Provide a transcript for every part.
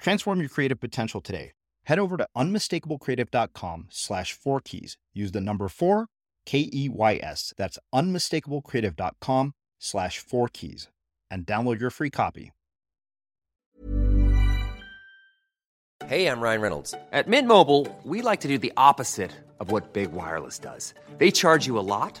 Transform your creative potential today. Head over to unmistakablecreative.com slash four keys. Use the number four, K E Y S. That's unmistakablecreative.com slash four keys and download your free copy. Hey, I'm Ryan Reynolds. At Mint Mobile, we like to do the opposite of what Big Wireless does. They charge you a lot,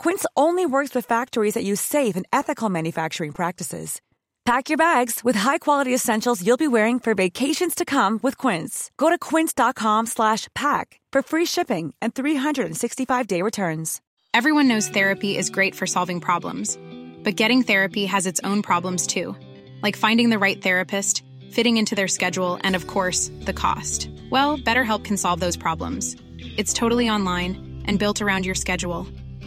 Quince only works with factories that use safe and ethical manufacturing practices. Pack your bags with high-quality essentials you'll be wearing for vacations to come with Quince. Go to quince.com/pack for free shipping and 365-day returns. Everyone knows therapy is great for solving problems, but getting therapy has its own problems too, like finding the right therapist, fitting into their schedule, and of course, the cost. Well, BetterHelp can solve those problems. It's totally online and built around your schedule.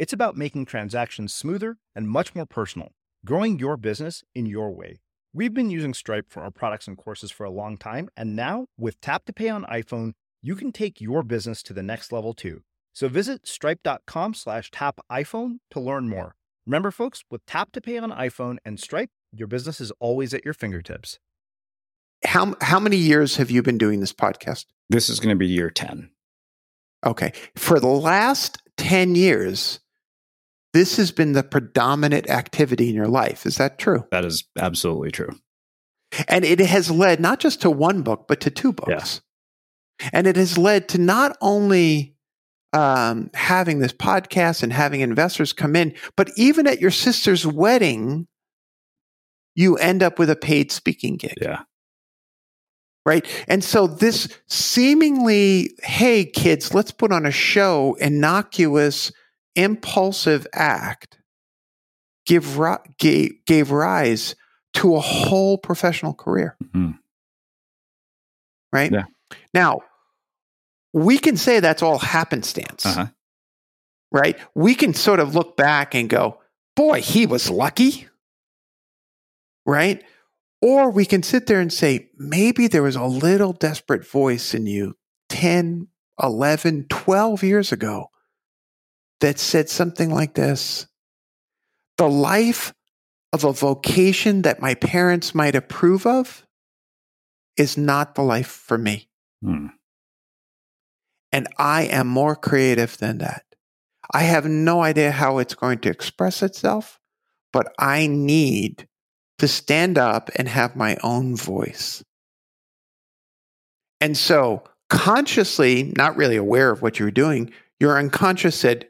It's about making transactions smoother and much more personal, growing your business in your way. We've been using Stripe for our products and courses for a long time, and now with Tap to Pay on iPhone, you can take your business to the next level too. So visit stripe.com slash tap iPhone to learn more. Remember, folks, with Tap to Pay on iPhone and Stripe, your business is always at your fingertips. How how many years have you been doing this podcast? This is going to be year 10. Okay. For the last 10 years, this has been the predominant activity in your life. Is that true? That is absolutely true. And it has led not just to one book, but to two books. Yeah. And it has led to not only um, having this podcast and having investors come in, but even at your sister's wedding, you end up with a paid speaking gig. Yeah. Right. And so this seemingly, hey, kids, let's put on a show, innocuous, impulsive act give, gave, gave rise to a whole professional career. Mm-hmm. Right? Yeah. Now, we can say that's all happenstance. Uh-huh. Right? We can sort of look back and go, boy, he was lucky. Right? Or we can sit there and say, maybe there was a little desperate voice in you 10, 11, 12 years ago that said something like this The life of a vocation that my parents might approve of is not the life for me. Hmm. And I am more creative than that. I have no idea how it's going to express itself, but I need to stand up and have my own voice. And so, consciously, not really aware of what you were doing, your unconscious said,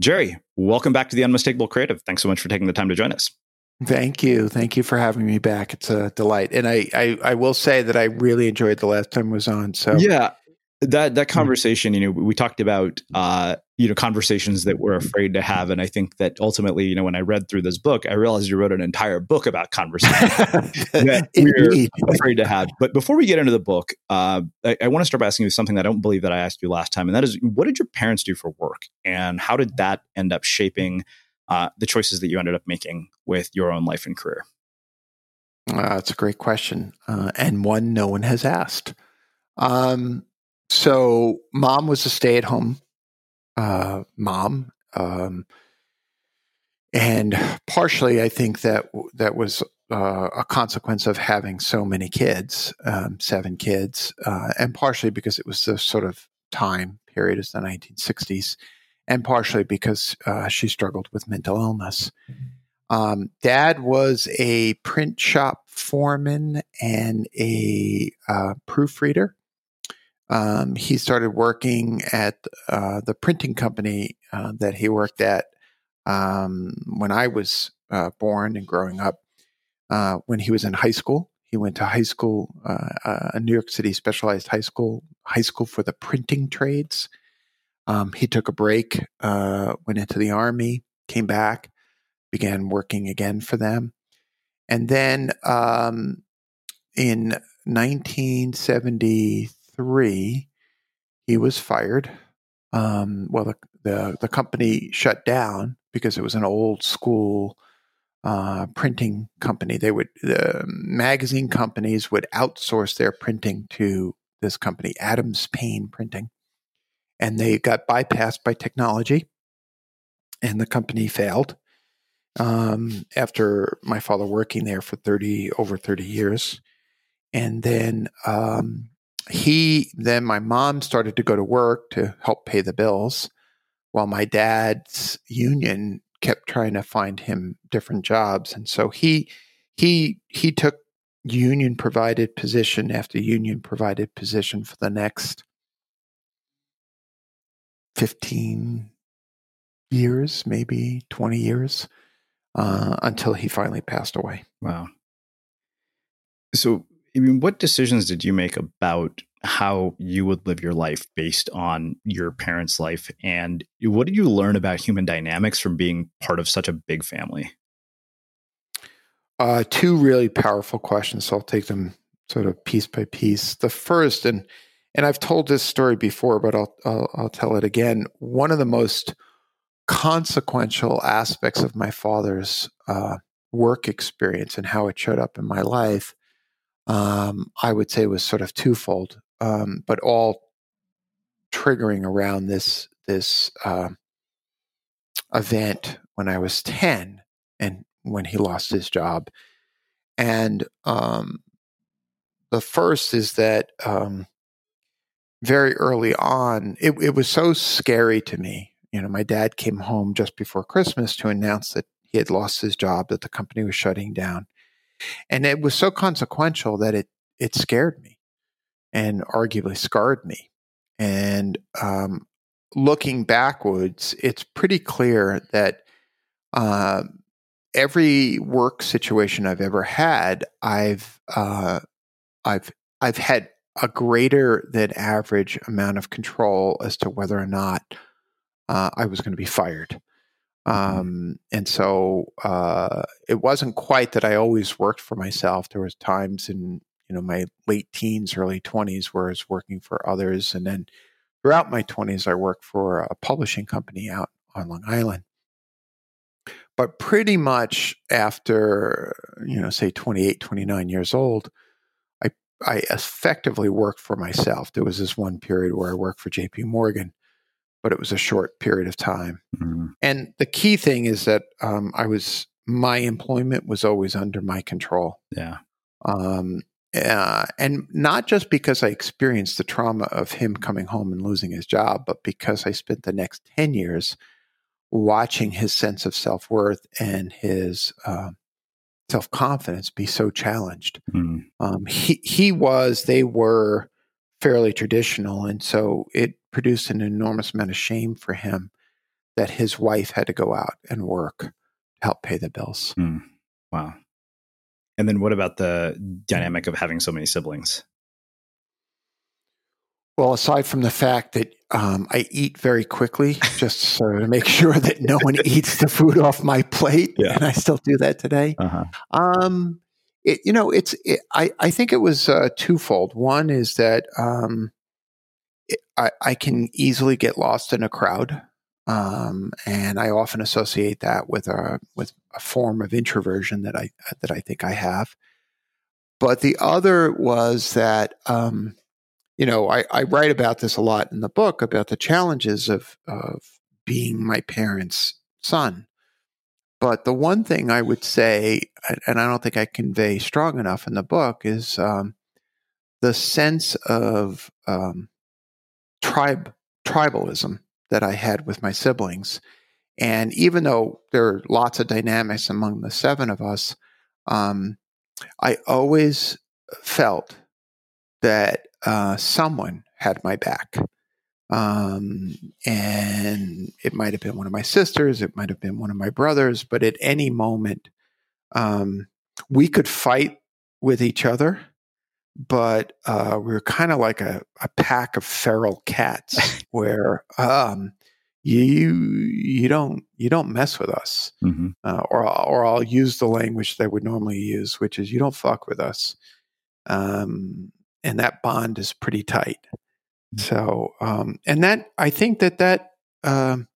Jerry, welcome back to the Unmistakable Creative. Thanks so much for taking the time to join us. Thank you. Thank you for having me back. It's a delight. And I, I, I will say that I really enjoyed the last time I was on. So yeah, that, that conversation, you know, we talked about, uh, you know, conversations that we're afraid to have. And I think that ultimately, you know, when I read through this book, I realized you wrote an entire book about conversations that we're afraid to have. But before we get into the book, uh, I, I want to start by asking you something that I don't believe that I asked you last time. And that is, what did your parents do for work? And how did that end up shaping uh, the choices that you ended up making with your own life and career? Uh, that's a great question, uh, and one no one has asked. Um, so, mom was a stay-at-home uh, mom, um, and partially, I think that that was uh, a consequence of having so many kids, um, seven kids, uh, and partially because it was the sort of time period as the 1960s and partially because uh, she struggled with mental illness. Um, Dad was a print shop foreman and a uh, proofreader. Um, he started working at uh, the printing company uh, that he worked at um, when I was uh, born and growing up. Uh, when he was in high school, he went to high school, a New York City specialized high school, high school for the printing trades. Um, he took a break, uh, went into the army, came back, began working again for them. And then um, in 1973, he was fired. Um, well, the, the, the, company shut down because it was an old school uh, printing company. They would, the magazine companies would outsource their printing to this company, Adams Payne Printing and they got bypassed by technology, and the company failed. Um, after my father working there for thirty over thirty years, and then um, he then my mom started to go to work to help pay the bills, while my dad's union kept trying to find him different jobs, and so he he he took union provided position after union provided position for the next 15 years, maybe 20 years, uh, until he finally passed away. Wow. So, I mean, what decisions did you make about how you would live your life based on your parents' life? And what did you learn about human dynamics from being part of such a big family? Uh, two really powerful questions. So I'll take them sort of piece by piece. The first, and and I've told this story before, but I'll, I'll, I'll tell it again. One of the most consequential aspects of my father's uh, work experience and how it showed up in my life, um, I would say was sort of twofold, um, but all triggering around this this uh, event when I was ten and when he lost his job, and um, the first is that um, very early on, it, it was so scary to me. You know, my dad came home just before Christmas to announce that he had lost his job, that the company was shutting down. And it was so consequential that it it scared me and arguably scarred me. And um, looking backwards, it's pretty clear that uh, every work situation I've ever had, I've uh, I've I've had a greater than average amount of control as to whether or not uh, I was going to be fired. Mm-hmm. Um, and so uh, it wasn't quite that I always worked for myself. There was times in you know my late teens, early twenties where I was working for others, and then throughout my twenties, I worked for a publishing company out on Long Island. But pretty much after you know, say 28, 29 years old, I I effectively worked for myself. There was this one period where I worked for JP Morgan, but it was a short period of time. Mm-hmm. And the key thing is that um, I was, my employment was always under my control. Yeah. Um, uh, and not just because I experienced the trauma of him coming home and losing his job, but because I spent the next 10 years watching his sense of self worth and his uh, self confidence be so challenged. Mm. Um, he he was they were fairly traditional, and so it produced an enormous amount of shame for him that his wife had to go out and work to help pay the bills. Mm. Wow. And then what about the dynamic of having so many siblings? Well, aside from the fact that um, I eat very quickly, just sort of make sure that no one eats the food off my plate, yeah. and I still do that today. Uh-huh. Um, it, you know, it's it, I I think it was uh, twofold. One is that um, it, I, I can easily get lost in a crowd, um, and I often associate that with a with a form of introversion that I that I think I have. But the other was that um, you know, I, I write about this a lot in the book about the challenges of of being my parents' son. But the one thing I would say, and I don't think I convey strong enough in the book, is um, the sense of um, tribe tribalism that I had with my siblings. And even though there are lots of dynamics among the seven of us, um, I always felt that uh, someone had my back. Um, and it might have been one of my sisters, it might have been one of my brothers, but at any moment, um, we could fight with each other, but uh, we were kind of like a, a, pack of feral cats where um, you you don't you don't mess with us, mm-hmm. uh, or or I'll use the language that I would normally use, which is you don't fuck with us. Um, and that bond is pretty tight. So, um, and that I think that that um,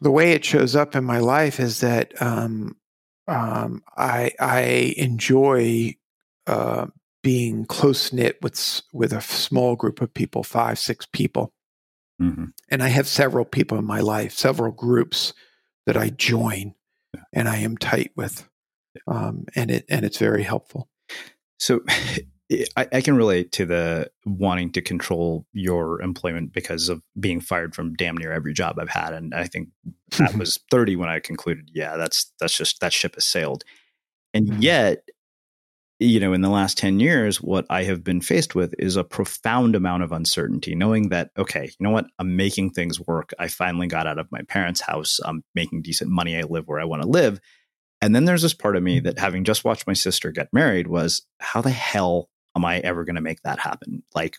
the way it shows up in my life is that um, um I I enjoy uh, being close knit with with a small group of people, five six people, mm-hmm. and I have several people in my life, several groups that I join, yeah. and I am tight with, um, and it and it's very helpful. So I, I, can relate to the wanting to control your employment because of being fired from damn near every job I've had. And I think that was 30 when I concluded, yeah, that's that's just that ship has sailed. And mm-hmm. yet, you know, in the last 10 years, what I have been faced with is a profound amount of uncertainty, knowing that, okay, you know what, I'm making things work. I finally got out of my parents' house. I'm making decent money. I live where I want to live and then there's this part of me that having just watched my sister get married was how the hell am I ever going to make that happen? Like,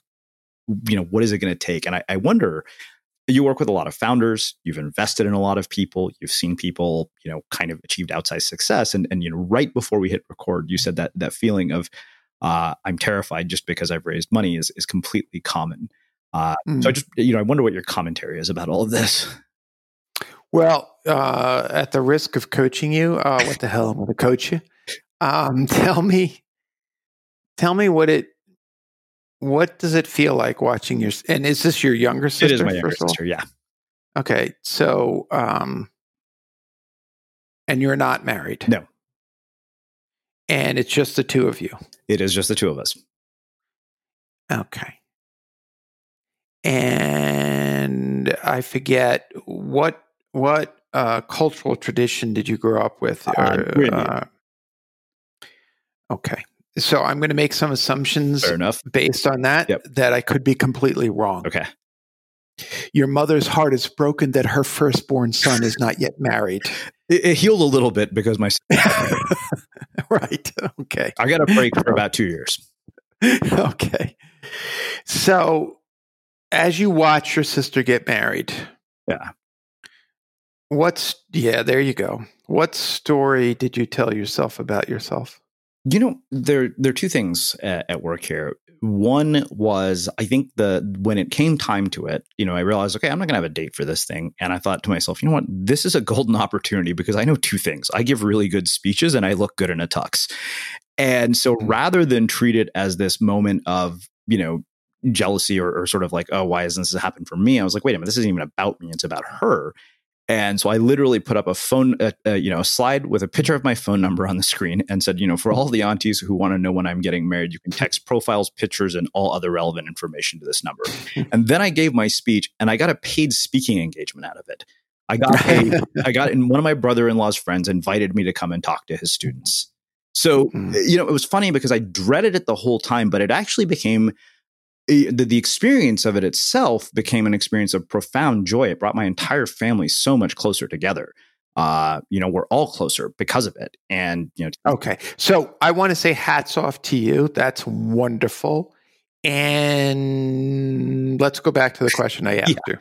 you know, what is it going to take? And I, I wonder, you work with a lot of founders, you've invested in a lot of people, you've seen people, you know, kind of achieved outsized success. And, and, you know, right before we hit record, you said that that feeling of, uh, I'm terrified just because I've raised money is, is completely common. Uh, mm. So I just, you know, I wonder what your commentary is about all of this. Well, uh, at the risk of coaching you, uh, what the hell? am I'm going to coach you. Um, tell me, tell me what it, what does it feel like watching your? And is this your younger sister? It is my younger sister. Yeah. Okay, so, um, and you're not married. No. And it's just the two of you. It is just the two of us. Okay. And I forget what what uh, cultural tradition did you grow up with? Uh, Or, uh, okay. So I'm going to make some assumptions Fair enough. based on that Yep. that I could be completely wrong. Okay. Your mother's heart is broken that her firstborn son is not yet married. It, it healed a little bit because my right. Okay. I got a break for about two years. okay. So, as you watch your sister get married, Yeah. what's yeah, there you go. What story did you tell yourself about yourself? You know, there there are two things at, at work here. One was I think the when it came time to it, you know, I realized okay, I'm not going to have a date for this thing, and I thought to myself, you know what, this is a golden opportunity because I know two things: I give really good speeches and I look good in a tux. And so, mm-hmm. rather than treat it as this moment of you know jealousy or, or sort of like, oh, why hasn't this happened for me? I was like, wait a minute, this isn't even about me; it's about her. And so I literally put up a phone, uh, uh, you know, a slide with a picture of my phone number on the screen and said, you know, for all the aunties who want to know when I'm getting married, you can text profiles, pictures, and all other relevant information to this number. and then I gave my speech and I got a paid speaking engagement out of it. I got a, I got in one of my brother-in-law's friends invited me to come and talk to his students. So, Mm. you know, it was funny because I dreaded it the whole time, but it actually became eh, the, the experience of it itself became an experience of profound joy. It brought my entire family so much closer together. Uh, you know, we're all closer because of it. And, you know, Okay. So I want to say hats off to you. That's wonderful. And let's go back to the question I asked you.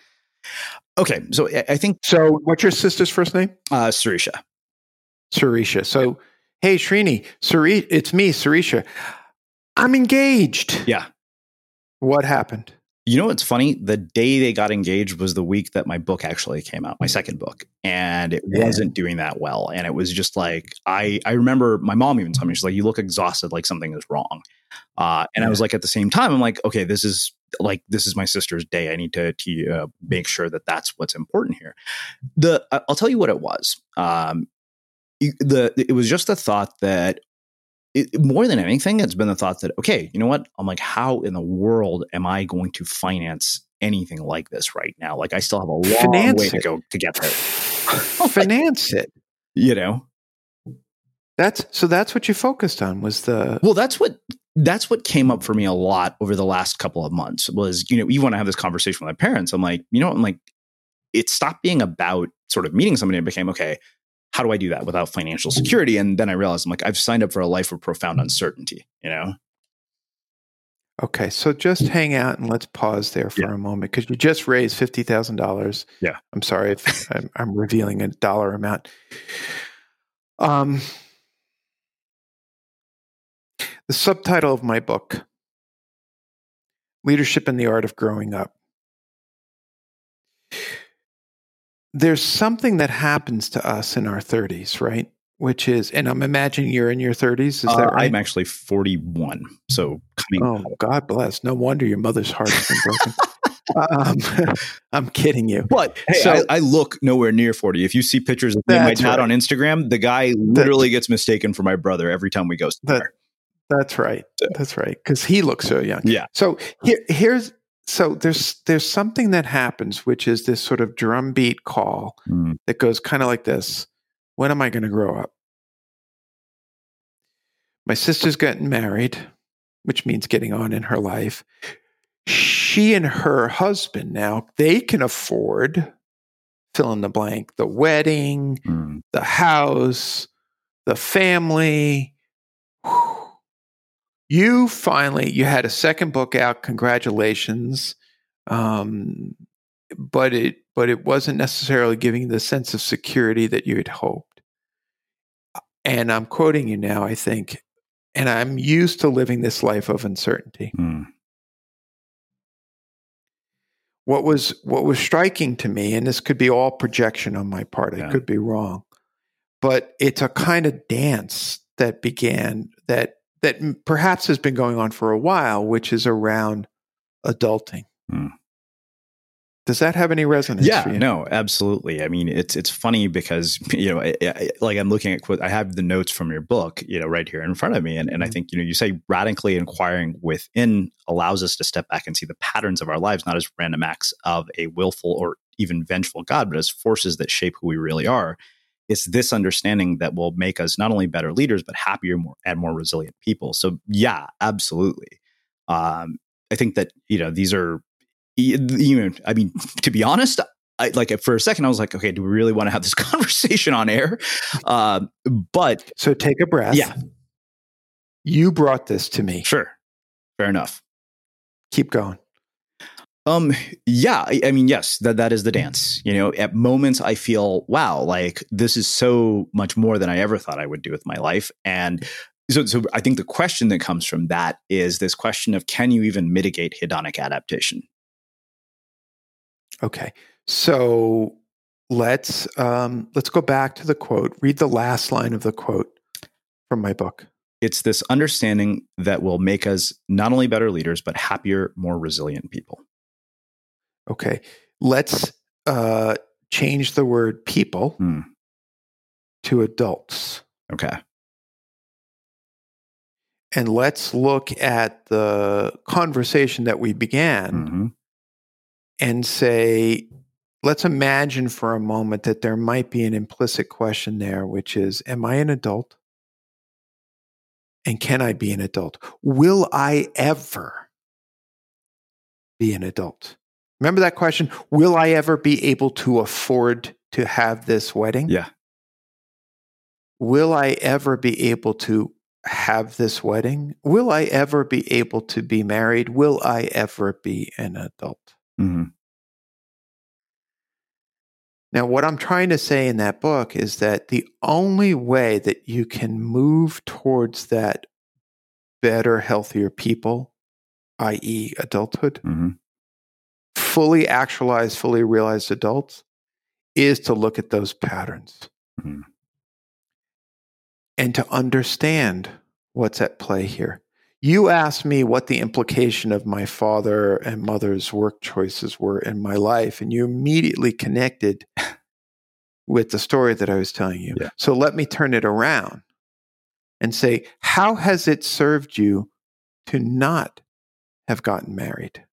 okay. So I, think, So, what's your sister's first name? uh, Surisha, Surisha. So, hey, Srini, Suri, it's me, Surisha. I'm engaged. yeah. What happened? You know what's funny? The day they got engaged was the week that my book actually came out, my second book, and it Yeah. wasn't doing that well. And it was just like I I remember my mom even told me she's like, "You look exhausted, like something is wrong." Uh, and I was like, at the same time, I'm like, okay, this is like this is my sister's day. I need to to uh, make sure that that's what's important here. The I'll tell you what it was. Um, the it was just the thought that it, more than anything, it's been the thought that, okay, you know what? I'm like, how in the world am I going to finance anything like this right now? Like, I still have a long Finance way to it. go to get there. Finance it. You know? That's so. That's what you focused on was the Well, that's what that's what came up for me a lot over the last couple of months was, you know, even when I have this conversation with my parents, I'm like, you know, I'm like, it stopped being about sort of meeting somebody and became, okay, how do I do that without financial security? And then I realized I'm like, I've signed up for a life of profound uncertainty, you know? Okay, so just hang out and let's pause there for Yeah. a moment because you just raised fifty thousand dollars. Yeah. I'm sorry if I'm, I'm revealing a dollar amount. Um, the subtitle of my book: "Leadership and the Art of Growing Up." There's something that happens to us in our 30s, right? Which is, and I'm imagining you're in your 30s. Is Uh, that right? I'm actually 41. So coming Oh, God bless. No wonder your mother's heart has been broken. um, I'm kidding you. But hey, So- I, I look nowhere near 40. If you see pictures of me and my dad right. on Instagram, the guy literally gets mistaken for my brother every time we go somewhere. That's right. That's right. Because he looks so young. Yeah. So here, here's so there's there's something that happens, which is this sort of drumbeat call Mm. that goes kind of like this: When am I going to grow up? My sister's getting married, which means getting on in her life. She and her husband now they can afford fill in the blank the wedding, Mm. the house, the family. Whew. You finally you had a second book out. Congratulations. Um, but it but it wasn't necessarily giving the sense of security that you had hoped. And I'm quoting you now, I think, and I'm used to living this life of uncertainty. Mm. what was what was striking to me, and this could be all projection on my part, I could be wrong, but it's a kind of dance that began that that perhaps has been going on for a while, which is around adulting. Hmm. Does that have any resonance? yeah no absolutely i mean it's it's funny because you know I, I, like i'm looking at i have the notes from your book you know right here in front of me and, and i Mhm. think you know you say radically inquiring within allows us to step back and see the patterns of our lives not as random acts of a willful or even vengeful god but as forces that shape who we really are it's this understanding that will make us not only better leaders but happier more and more resilient people so yeah absolutely um i think that you know these are you know, I mean, to be honest, I, like for a second, I was like, okay, do we really want to have this conversation on air? Um, but So take a breath. Yeah. You brought this to me. sure, fair enough. Keep going. Um, yeah, I, I mean, yes, that that is the dance. You know, at moments I feel, wow, like this is so much more than I ever thought I would do with my life, and so, so I think the question that comes from that is this question of can you even mitigate hedonic adaptation? Okay. So let's um, let's go back to the quote. Read the last line of the quote from my book. It's this understanding that will make us not only better leaders, but happier, more resilient people. Okay. Let's uh, change the word people Hmm. to adults. Okay. And let's look at the conversation that we began Mhm. and say, let's imagine for a moment that there might be an implicit question there, which is Am I an adult? And can I be an adult? Will I ever be an adult? Remember that question? Will I ever be able to afford to have this wedding? Yeah. Will I ever be able to have this wedding? Will I ever be able to be married? Will I ever be an adult? Mhm. Now, what I'm trying to say in that book is that the only way that you can move towards that better, healthier people, i.e., adulthood, Mhm. Fully actualized, fully realized adults, is to look at those patterns Mhm. and to understand what's at play here. You asked me what the implication of my father and mother's work choices were in my life, and you immediately connected with the story that I was telling you. Yeah. So let me turn it around and say, how has it served you to not have gotten married?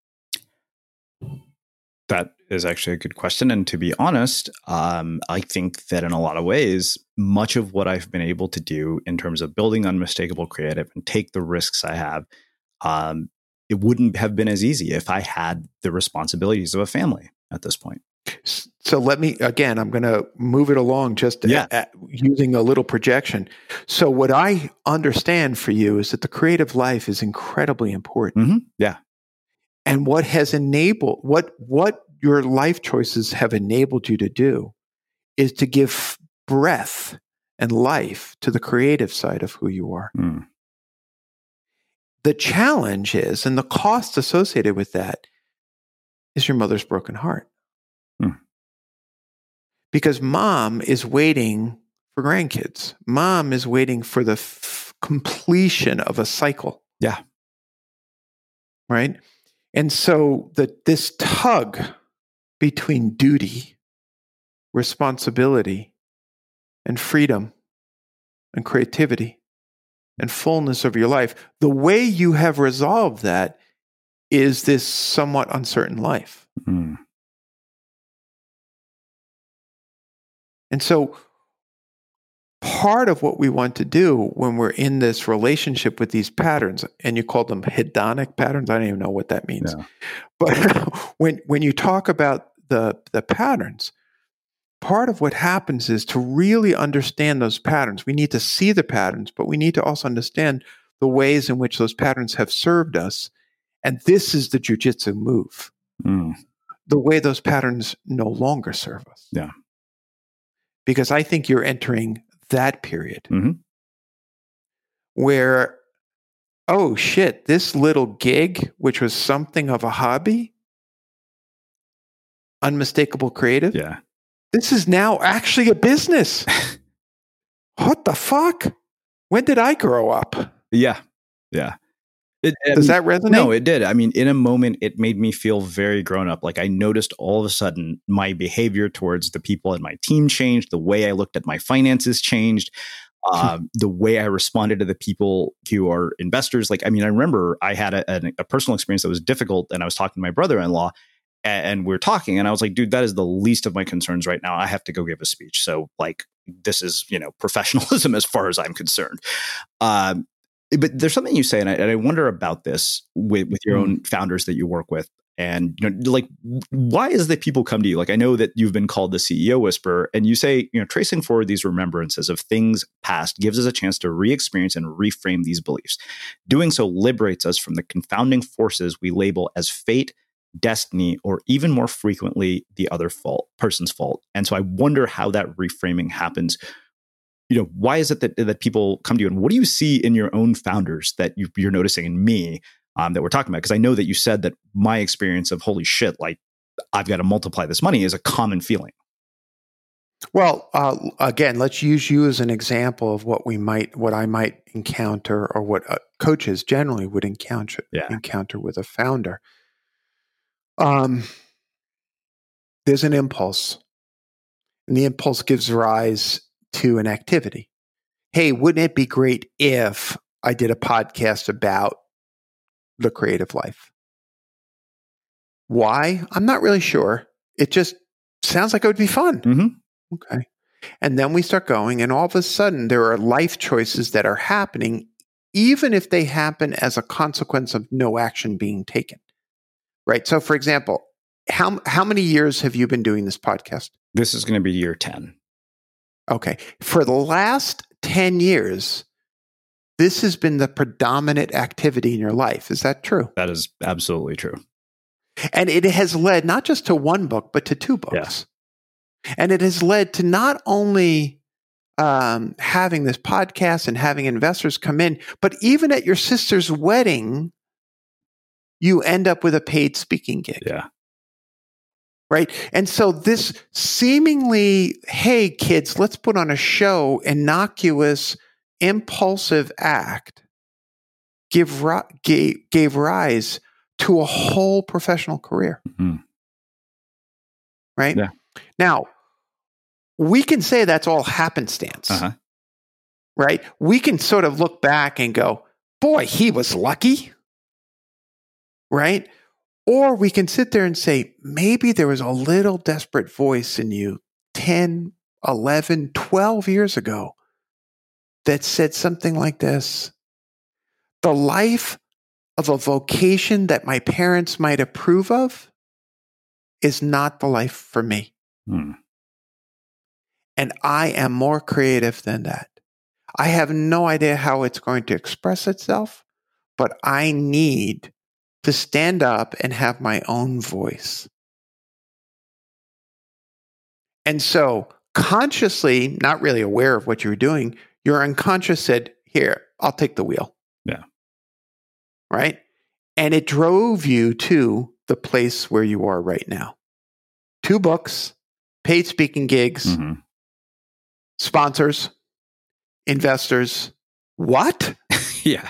That is actually a good question. And to be honest, um, I think that in a lot of ways, much of what I've been able to do in terms of building unmistakable creative and take the risks I have, um, it wouldn't have been as easy if I had the responsibilities of a family at this point. So let me again. I'm going to move it along just Yeah. a- a- using a little projection. So what I understand for you is that the creative life is incredibly important, Mhm. Yeah. And what has enabled what what your life choices have enabled you to do is to give breath and life to the creative side of who you are. Mm. The challenge is, and the cost associated with that is your mother's broken heart. Hmm. Because mom is waiting for grandkids. Mom is waiting for the f- completion of a cycle. Yeah. Right. And so the, this tug between duty, responsibility, and freedom and creativity and fullness of your life, the way you have resolved that is this somewhat uncertain life. Mm. And so, part of what we want to do when we're in this relationship with these patterns, and you call them hedonic patterns, I don't even know what that means. But when when you talk about the the patterns, part of what happens is to really understand those patterns. We need to see the patterns, but we need to also understand the ways in which those patterns have served us. And this is the jujitsu move Mm. the way those patterns no longer serve us. Yeah. Because I think you're entering that period Mhm. where, oh shit, this little gig, which was something of a hobby, unmistakable creative. Yeah. This is now actually a business. what the fuck? When did I grow up? Yeah. Yeah. It, Does that resonate? No, it did. I mean, in a moment, it made me feel very grown up. Like I noticed all of a sudden my behavior towards the people in my team changed. The way I looked at my finances changed. Um, the way I responded to the people who are investors. Like, I mean, I remember I had a, a, a personal experience that was difficult, and I was talking to my brother in law, and, and we are talking, and I was like, dude, that is the least of my concerns right now. I have to go give a speech. So, like, this is, you know, professionalism as far as I'm concerned. Um, but there's something you say, and I, and I wonder about this with, with your mm. own founders that you work with. And you know, like, why is that people come to you? Like, I know that you've been called the CEO whisperer, and you say, you know, tracing forward these remembrances of things past gives us a chance to re-experience and reframe these beliefs. Doing so liberates us from the confounding forces we label as fate, destiny, or even more frequently, the other fault person's fault. And so, I wonder how that reframing happens you know why is it that that people come to you? And what do you see in your own founders that you, are noticing in me um, that we're talking about? Because i know that you said that my experience of holy shit like i've got to multiply this money is a common feeling. Well uh, again let's use you as an example of what we might what i might encounter or what uh, coaches generally would encounter yeah. encounter with a founder. Um, there's an impulse. And the impulse gives rise to an activity. Hey, wouldn't it be great if I did a podcast about the creative life? Why? I'm not really sure. It just sounds like it would be fun. Mm-hmm. Okay. And then we start going, and all of a sudden, there are life choices that are happening, even if they happen as a consequence of no action being taken. Right. So, for example, how, how many years have you been doing this podcast? This is going to be year 10. Okay. For the last 10 years, this has been the predominant activity in your life. Is that true? That is absolutely true. And it has led not just to one book, but to two books. Yeah. And it has led to not only um, having this podcast and having investors come in, but even at your sister's wedding, you end up with a paid speaking gig. Yeah right? And so this seemingly, hey, kids, let's put on a show, innocuous, impulsive act give, gave, gave rise to a whole professional career. Mm-hmm. Right? Yeah. Now, we can say that's all happenstance. Uh-huh. Right? We can sort of look back and go, boy, he was lucky. Right? Or we can sit there and say, maybe there was a little desperate voice in you 10, 11, 12 years ago that said something like this The life of a vocation that my parents might approve of is not the life for me. Hmm. And I am more creative than that. I have no idea how it's going to express itself, but I need to stand up and have my own voice. And so, consciously, not really aware of what you were doing, your unconscious said, Here, I'll take the wheel. Yeah. Right. And it drove you to the place where you are right now. Two books, paid speaking gigs, mm-hmm. sponsors, investors. What? yeah.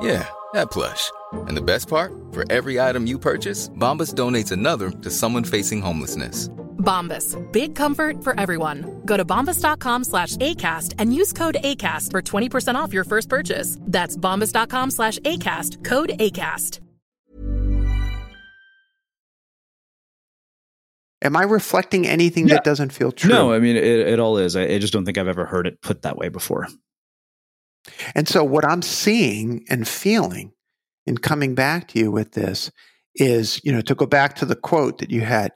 Yeah, that plush. And the best part? For every item you purchase, Bombas donates another to someone facing homelessness. Bombas. Big comfort for everyone. Go to bombas.com slash ACAST and use code ACAST for 20% off your first purchase. That's bombas.com slash ACAST. Code ACAST. Am I reflecting anything that doesn't feel true? No, I mean it, it all is. I, I just don't think I've ever heard it put that way before. And so, what I'm seeing and feeling in coming back to you with this is, you know, to go back to the quote that you had,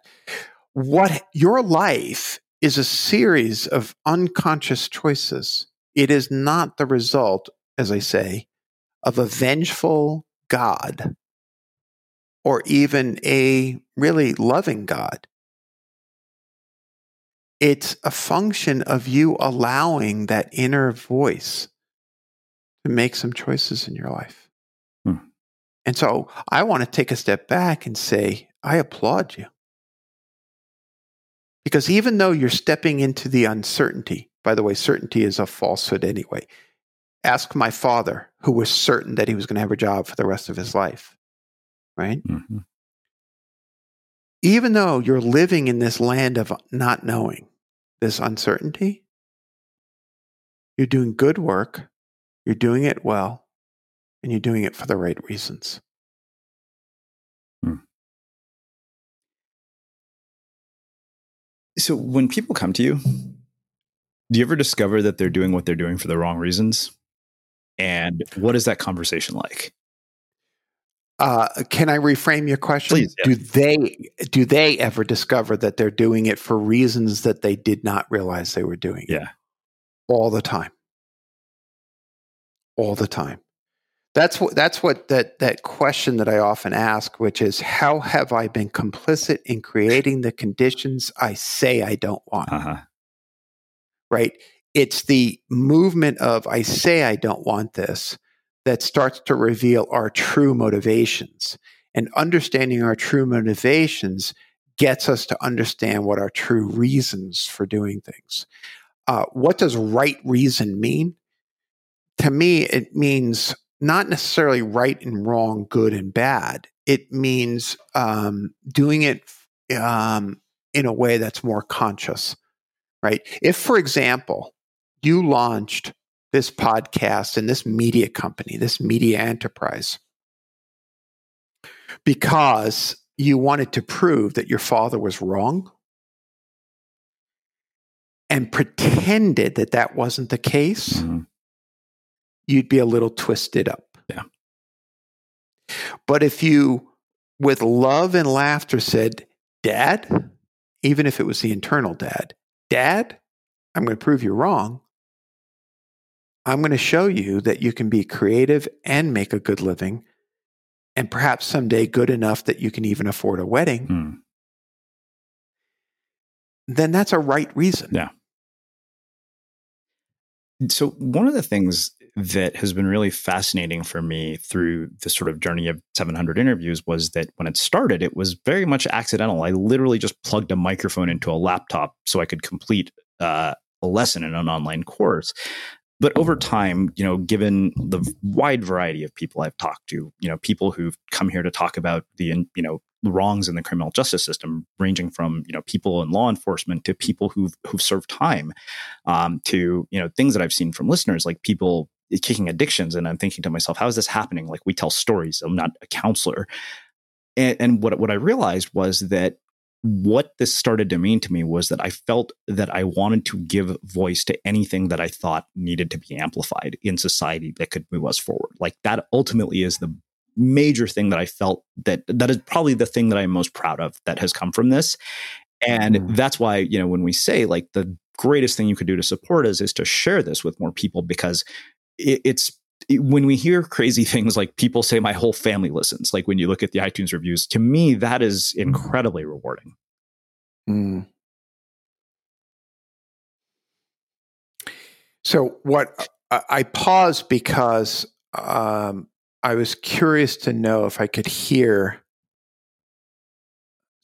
what your life is a series of unconscious choices. It is not the result, as I say, of a vengeful God or even a really loving God. It's a function of you allowing that inner voice to make some choices in your life. Hmm. And so I want to take a step back and say, I applaud you. Because even though you're stepping into the uncertainty, by the way, certainty is a falsehood anyway. Ask my father, who was certain that he was going to have a job for the rest of his life, right? Mm-hmm. Even though you're living in this land of not knowing, this uncertainty, you're doing good work you're doing it well, and you're doing it for the right reasons. Hmm. So when people come to you, do you ever discover that they're doing what they're doing for the wrong reasons? And what is that conversation like? Uh, can I reframe your question? Please, yeah. Do they do they ever discover that they're doing it for reasons that they did not realize they were doing it? Yeah. All the time all the time. That's what that's what that that question that I often ask, which is how have I been complicit in creating the conditions I say I don't want? Uh-huh. Right? It's the movement of I say I don't want this that starts to reveal our true motivations. And understanding our true motivations gets us to understand what our true reasons for doing things. Uh, what does right reason mean? To me, it means not necessarily right and wrong, good and bad. It means um, doing it um, in a way that's more conscious, right? If, for example, you launched this podcast and this media company, this media enterprise, because you wanted to prove that your father was wrong and pretended that that wasn't the case. Mm-hmm you'd be a little twisted up. Yeah. But if you, with love and laughter, said, Dad, even if it was the internal dad, Dad, I'm going to prove you wrong. I'm going to show you that you can be creative and make a good living, and perhaps someday good enough that you can even afford a wedding. Hmm. Then that's a right reason. Yeah. So, one of the things that has been really fascinating for me through the sort of journey of 700 interviews was that when it started, it was very much accidental. I literally just plugged a microphone into a laptop so I could complete uh, a lesson in an online course. But over time, you know, given the wide variety of people I've talked to, you know, people who've come here to talk about the, you know, wrongs in the criminal justice system, ranging from you know people in law enforcement to people who've who've served time, um, to you know things that I've seen from listeners like people kicking addictions, and I'm thinking to myself, how is this happening? Like we tell stories. I'm not a counselor, and, and what what I realized was that what this started to mean to me was that I felt that I wanted to give voice to anything that I thought needed to be amplified in society that could move us forward. Like that ultimately is the major thing that I felt that that is probably the thing that I'm most proud of that has come from this. And mm. that's why, you know, when we say like the greatest thing you could do to support us is to share this with more people because it, it's it, when we hear crazy things like people say my whole family listens, like when you look at the iTunes reviews, to me, that is incredibly rewarding. Mm. So, what I pause because um, I was curious to know if I could hear.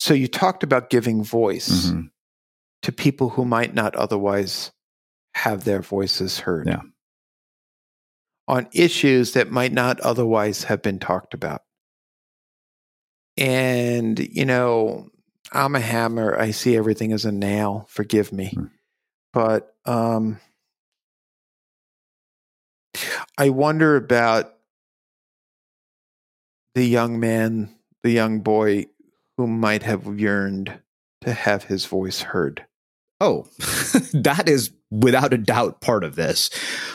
So you talked about giving voice mm-hmm. to people who might not otherwise have their voices heard. Yeah. On issues that might not otherwise have been talked about. And, you know, I'm a hammer. I see everything as a nail. Forgive me. Mm-hmm. But um, I wonder about the young man, the young boy who might have yearned to have his voice heard. Oh, that is without a doubt part of this.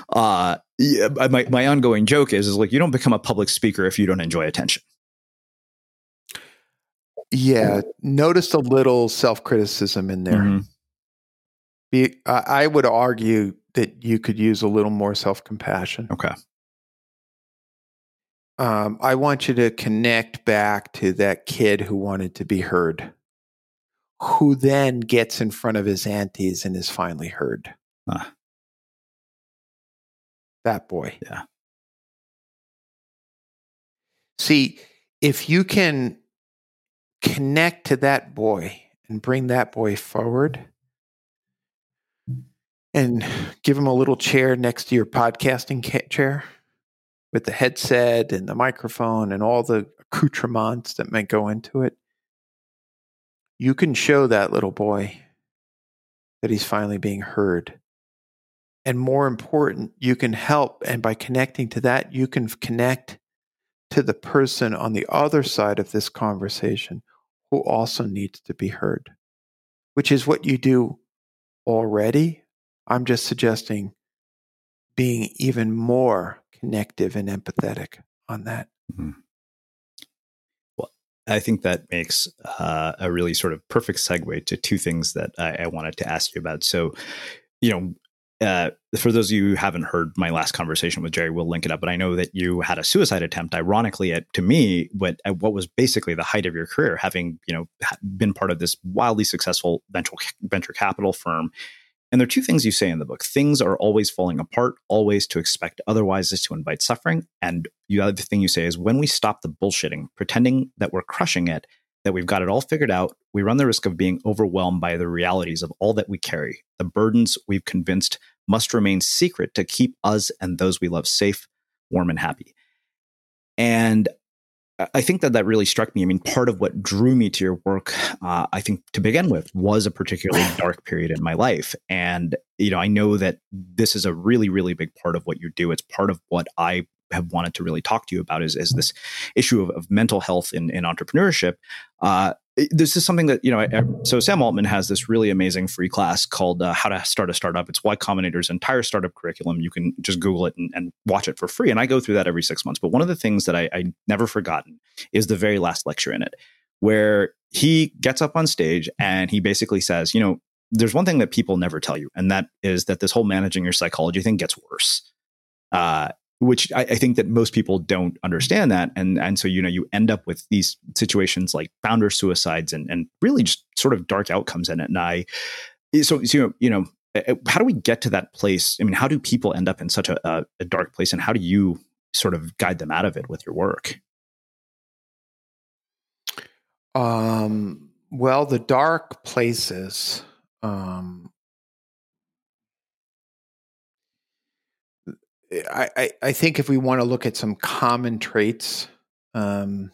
Uh, yeah, my my ongoing joke is is like you don't become a public speaker if you don't enjoy attention. Yeah, noticed a little self criticism in there. Mm-hmm. Be, I would argue that you could use a little more self compassion. Okay um, I want you to connect back to that kid who wanted to be heard, who then gets in front of his aunties and is finally heard. Huh. That boy. Yeah. See, if you can connect to that boy and bring that boy forward and give him a little chair next to your podcasting chair with the headset and the microphone and all the accoutrements that might go into it, you can show that little boy that he's finally being heard. And more important, you can help. And by connecting to that, you can connect to the person on the other side of this conversation who also needs to be heard, which is what you do already. I'm just suggesting being even more connective and empathetic on that. Mm-hmm. Well, I think that makes uh, a really sort of perfect segue to two things that I, I wanted to ask you about. So, you know, uh, for those of you who haven't heard my last conversation with Jerry, we'll link it up. But I know that you had a suicide attempt, ironically, at to me, what at what was basically the height of your career, having you know been part of this wildly successful venture venture capital firm, and there are two things you say in the book. Things are always falling apart, always to expect otherwise is to invite suffering. And the other thing you say is when we stop the bullshitting, pretending that we're crushing it, that we've got it all figured out, we run the risk of being overwhelmed by the realities of all that we carry. The burdens we've convinced must remain secret to keep us and those we love safe, warm, and happy. And I think that that really struck me. I mean, part of what drew me to your work, uh, I think to begin with, was a particularly dark period in my life. And, you know, I know that this is a really, really big part of what you do. It's part of what I have wanted to really talk to you about is, is this issue of, of mental health in, in entrepreneurship. Uh, this is something that you know I, so sam altman has this really amazing free class called uh, how to start a startup. It's y combinator's entire startup curriculum. You can just google it and, and, watch it for free. And i go through that every six months. But one of the things that I, I never forgotten is the very last lecture in it where he gets up on stage and he basically says you know there's one thing that people never tell you, and that is that this whole managing your psychology thing gets worse. Uh, which I, I, think that most people don't understand that, and and so you know you end up with these situations like founder suicides and and really just sort of dark outcomes in it. And I, so, so you know, you know, how do we get to that place? I mean, how do people end up in such a, a dark place, and how do you sort of guide them out of it with your work? Um, well, the dark places. Um, I, I, think if we want to look at some common traits, um,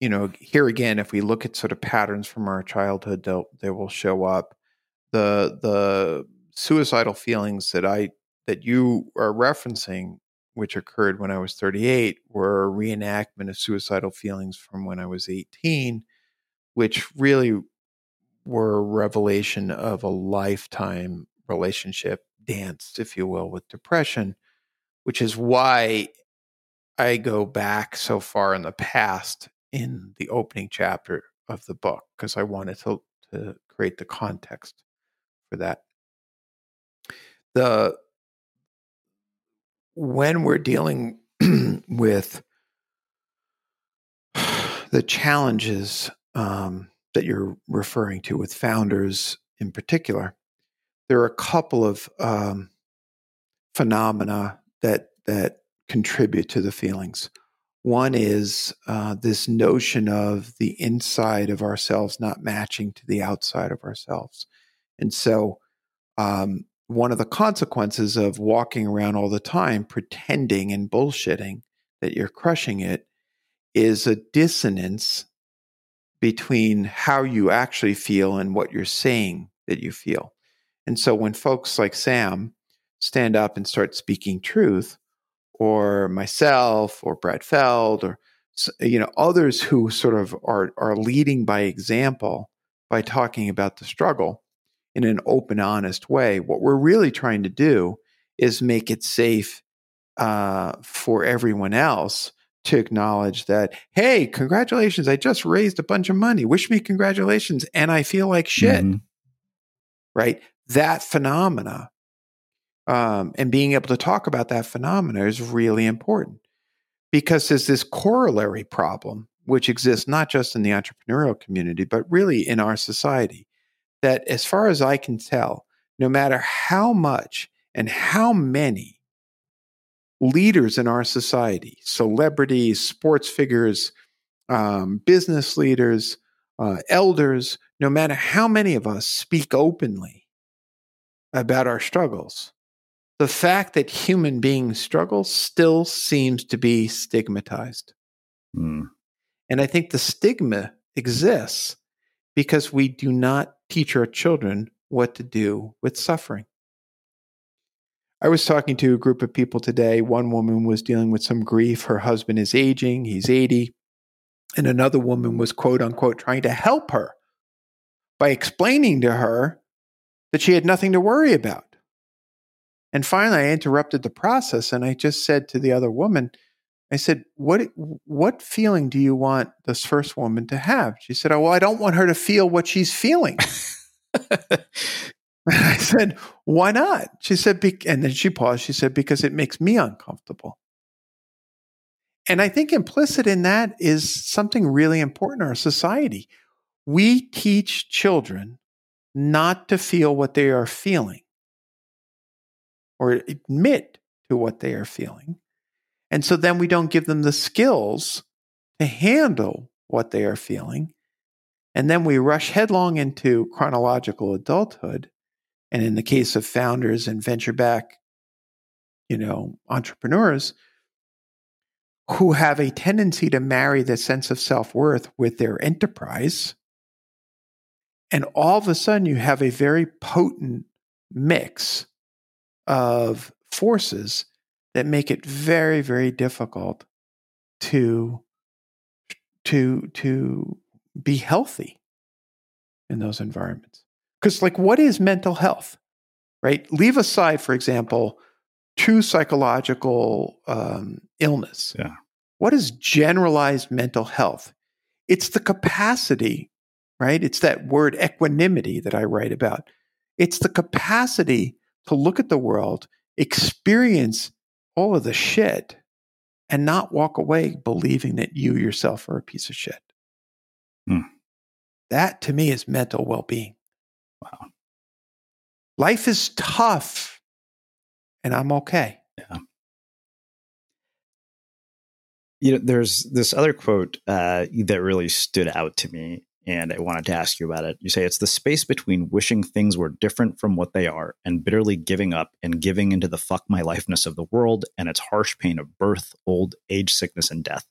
you know, here again, if we look at sort of patterns from our childhood, they'll they will show up. The the suicidal feelings that I that you are referencing which occurred when I was 38, were a reenactment of suicidal feelings from when I was 18, which really were a revelation of a lifetime relationship dance, if you will, with depression, which is why I go back so far in the past in the opening chapter of the book, because I wanted to, to create the context for that. The when we're dealing with the challenges um, that you're referring to with founders in particular, there are a couple of um, phenomena that that contribute to the feelings. One is uh, this notion of the inside of ourselves not matching to the outside of ourselves, and so um, one of the consequences of walking around all the time pretending and bullshitting that you're crushing it is a dissonance between how you actually feel and what you're saying that you feel. And so when folks like Sam stand up and start speaking truth, or myself, or Brad Feld, or you know others who sort of are are leading by example by talking about the struggle, in an open, honest way. What we're really trying to do is make it safe uh, for everyone else to acknowledge that, hey, congratulations, I just raised a bunch of money. Wish me congratulations. And I feel like shit. Mm-hmm. Right? That phenomena um, and being able to talk about that phenomena is really important because there's this corollary problem which exists not just in the entrepreneurial community, but really in our society that, as far as I can tell, no matter how much and how many leaders in our society, celebrities, sports figures, um, business leaders, uh, elders, no matter how many of us speak openly about our struggles, the fact that human beings struggle still seems to be stigmatized. Mm. And I think the stigma exists because we do not teach our children what to do with suffering. I was talking to a group of people today. One woman was dealing with some grief. Her husband is aging, he's 80. And another woman was, quote unquote, trying to help her by explaining to her that she had nothing to worry about. And finally, I interrupted the process and I just said to the other woman, I said, "What what feeling do you want this first woman to have?" She said, "Oh, well, I don't want her to feel what she's feeling." I said, "Why not?" She said, and then she paused. She said, "Because it makes me uncomfortable." And I think implicit in that is something really important in our society. We teach children not to feel what they are feeling or admit to what they are feeling and so then we don't give them the skills to handle what they are feeling. And then we rush headlong into chronological adulthood. And in the case of founders and venture back, you know, entrepreneurs who have a tendency to marry the sense of self worth with their enterprise. And all of a sudden, you have a very potent mix of forces that make it very, very difficult to to to be healthy in those environments. Because, like, what is mental health? Right? Leave aside, for example, true psychological um, illness. Yeah. What is generalized mental health? It's the capacity right? It's that word equanimity that I write about. It's the capacity to look at the world, experience all of the shit, and not walk away believing that you yourself are a piece of shit. Hmm. That to me is mental well being. Wow. Life is tough, and I'm okay. Yeah. You know, there's this other quote uh, that really stood out to me, and I wanted to ask you about it. You say it's the space between wishing things were different from what they are and bitterly giving up and giving into the fuck my lifeness of the world and its harsh pain of birth, old age, sickness, and death.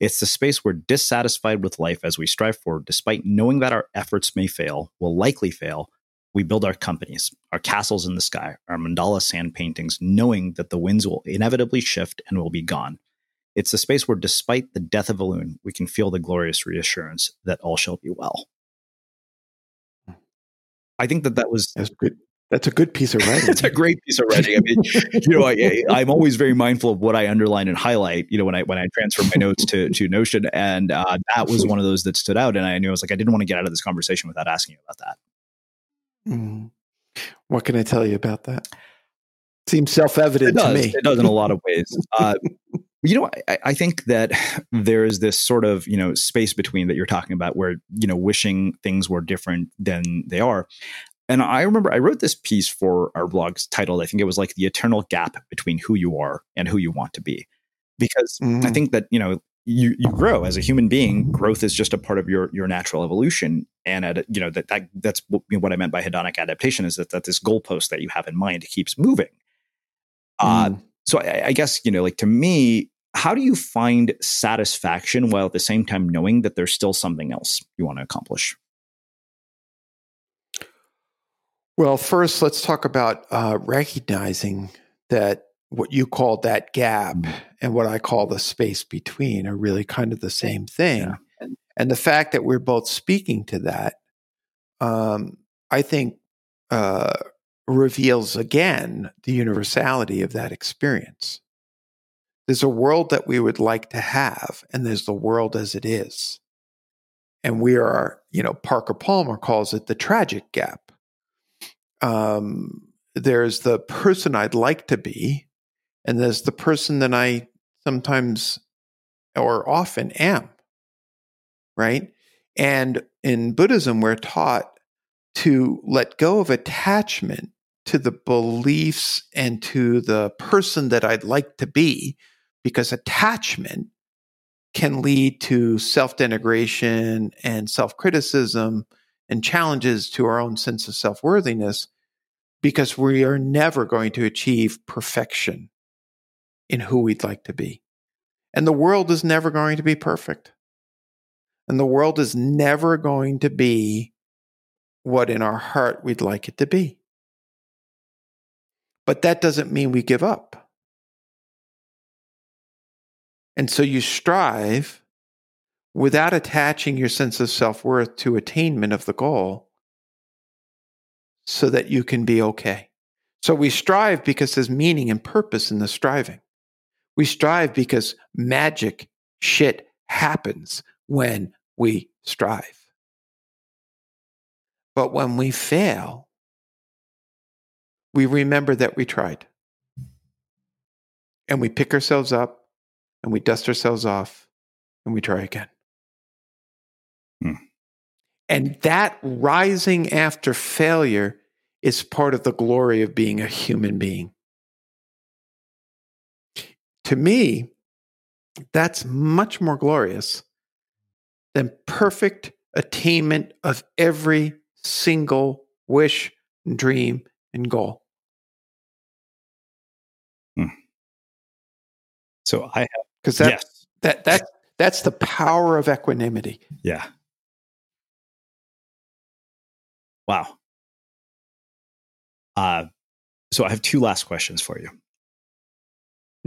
It's the space we're dissatisfied with life as we strive for, despite knowing that our efforts may fail, will likely fail. We build our companies, our castles in the sky, our mandala sand paintings, knowing that the winds will inevitably shift and will be gone. It's the space where, despite the death of a loon, we can feel the glorious reassurance that all shall be well. I think that that was That's good. That's a good piece of writing. it's a great piece of writing. I mean, you know, I, I'm always very mindful of what I underline and highlight. You know, when I when I transfer my notes to to Notion, and uh, that was one of those that stood out. And I knew I was like, I didn't want to get out of this conversation without asking you about that. Mm. What can I tell you about that? Seems self evident to me. It does in a lot of ways. Uh, you know, I, I think that there is this sort of you know space between that you're talking about, where you know wishing things were different than they are. And I remember I wrote this piece for our blogs titled, I think it was like the eternal gap between who you are and who you want to be, because I Mhm. think that you know you you grow as a human being. Growth is just a part of your your natural evolution, and at, you know that, that that's what, what I meant by hedonic adaptation is that that this goalpost that you have in mind keeps moving. Uh, Mm. So I, I guess you know, like to me, how do you find satisfaction while at the same time knowing that there's still something else you want to accomplish? Well, first, let's talk about uh, recognizing that what you call that gap and what I call the space between are really kind of the same thing. Yeah. And, and the fact that we're both speaking to that, um, I think, uh, reveals again the universality of that experience. There's a world that we would like to have, and there's the world as it is. And we are, you know, Parker Palmer calls it the tragic gap um, there's the person I'd like to be, and there's the person that I sometimes or often am. Right. And in Buddhism, we're taught to let go of attachment to the beliefs and to the person that I'd like to be, because attachment can lead to self denigration and self criticism and challenges to our own sense of self worthiness because we are never going to achieve perfection in who we'd like to be. And the world is never going to be perfect. And the world is never going to be what in our heart we'd like it to be. But that doesn't mean we give up. And so you strive without attaching your sense of self worth to attainment of the goal so that you can be okay. So we strive because there's meaning and purpose in the striving. We strive because magic shit happens when we strive. But when we fail, we remember that we tried. And we pick ourselves up and we dust ourselves off and we try again. Hmm. And that rising after failure is part of the glory of being a human being. To me, that's much more glorious than perfect attainment of every single wish, dream, and goal. So I have, Because that, yes, that, that, that's the power of equanimity. yeah. Wow. Uh, so I have two last questions for you.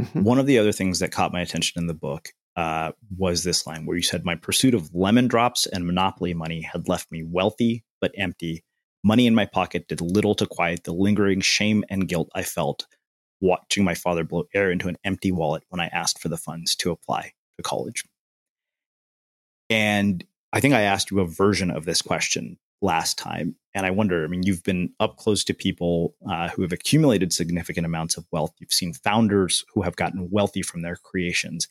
Mhm. One of the other things that caught my attention in the book uh, was this line where you said, My pursuit of lemon drops and monopoly money had left me wealthy but empty. Money in my pocket did little to quiet the lingering shame and guilt I felt watching my father blow air into an empty wallet when I asked for the funds to apply to college. And I think I asked you a version of this question last time. And I wonder, I mean, you've been up close to people uh, who have accumulated significant amounts of wealth. You've seen founders who have gotten wealthy from their creations.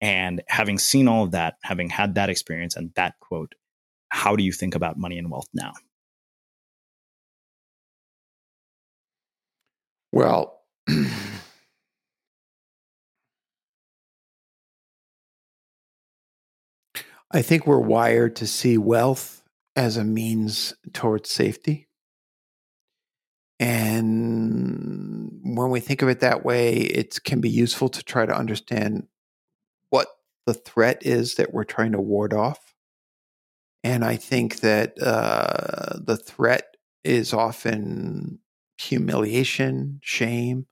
And having seen all of that, having had that experience and that quote, how do you think about money and wealth now? Well, I think we're wired to see wealth as a means towards safety. And when we think of it that way, it can be useful to try to understand what the threat is that we're trying to ward off. And I think that uh, the threat is often humiliation, shame.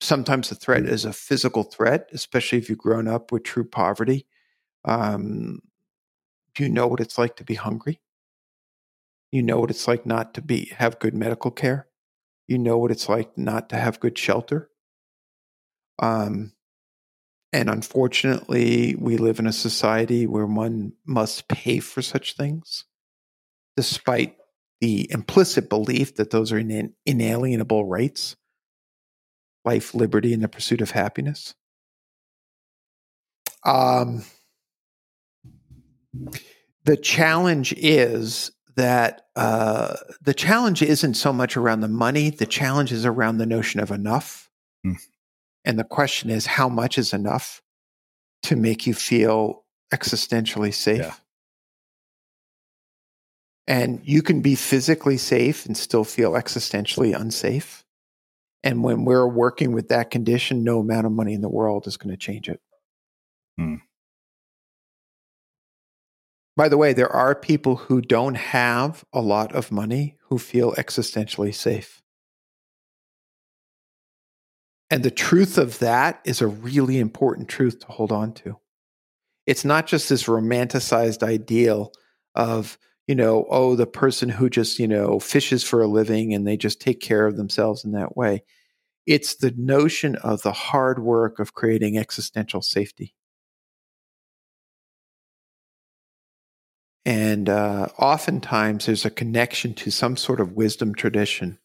Sometimes the threat is a physical threat, especially if you've grown up with true poverty. Um, you know what it's like to be hungry. You know what it's like not to be have good medical care. You know what it's like not to have good shelter. Um, and unfortunately, we live in a society where one must pay for such things, despite the implicit belief that those are inalienable rights life, liberty, and the pursuit of happiness. Um, the challenge is that uh, the challenge isn't so much around the money, the challenge is around the notion of enough. Mm. And the question is, how much is enough to make you feel existentially safe? Yeah. And you can be physically safe and still feel existentially unsafe. And when we're working with that condition, no amount of money in the world is going to change it. Mm. By the way, there are people who don't have a lot of money who feel existentially safe. And the truth of that is a really important truth to hold on to. It's not just this romanticized ideal of, you know, oh, the person who just, you know, fishes for a living and they just take care of themselves in that way. It's the notion of the hard work of creating existential safety. And uh, oftentimes there's a connection to some sort of wisdom tradition.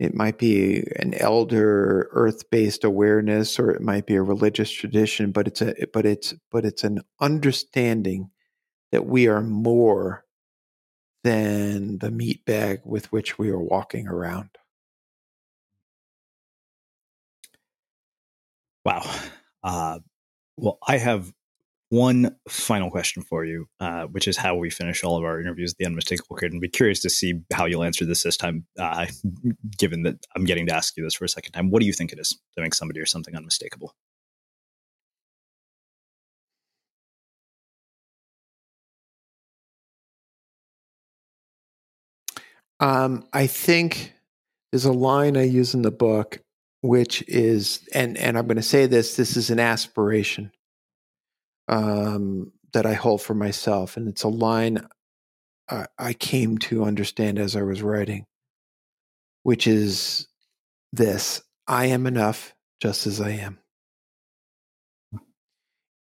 It might be an elder earth-based awareness, or it might be a religious tradition, but it's a but it's but it's an understanding that we are more than the meat bag with which we are walking around. Wow. Uh, well, I have one final question for you, uh, which is how we finish all of our interviews the unmistakable kid. And be curious to see how you'll answer this this time, uh, given that I'm getting to ask you this for a second time. What do you think it is to make somebody or something unmistakable? Um, I think there's a line I use in the book, which is, and and I'm going to say this: this is an aspiration um, that I hold for myself. And it's a line I, I came to understand as I was writing, which is this I am enough just as I am.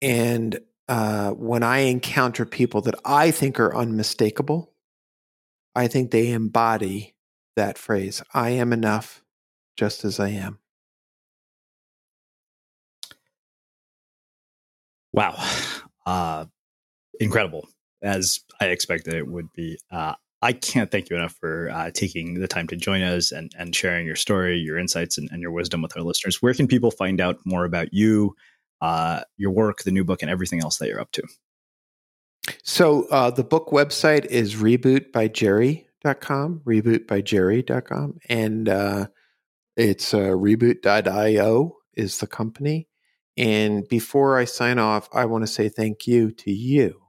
And uh, when I encounter people that I think are unmistakable, I think they embody that phrase I am enough just as I am. Wow. Uh, incredible, as I expected it would be. Uh, I can't thank you enough for uh, taking the time to join us and, and sharing your story, your insights, and, and, your wisdom with our listeners. Where can people find out more about you, uh, your work, the new book, and everything else that you're up to? So uh, the book website is rebootbyjerry.com, rebootbyjerry.com, and uh, it's uh, reboot.io is the company. And before I sign off, I want to say thank you to you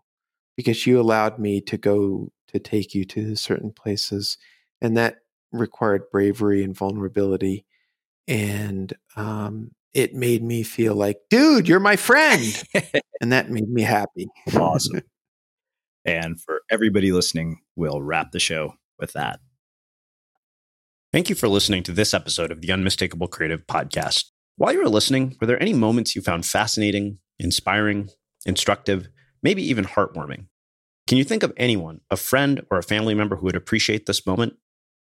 because you allowed me to go to take you to certain places. And that required bravery and vulnerability. And um, it made me feel like, dude, you're my friend. and that made me happy. awesome. And for everybody listening, we'll wrap the show with that. Thank you for listening to this episode of the Unmistakable Creative Podcast. While you were listening, were there any moments you found fascinating, inspiring, instructive, maybe even heartwarming. Can you think of anyone, a friend or a family member who would appreciate this moment?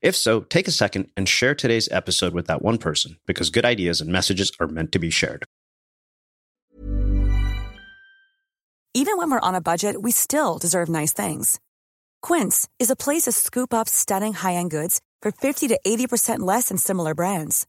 If so, take a second and share today's episode with that one person because good ideas and messages are meant to be shared. Even when we're on a budget, we still deserve nice things. Quince is a place to scoop up stunning high end goods for 50 to 80% less than similar brands.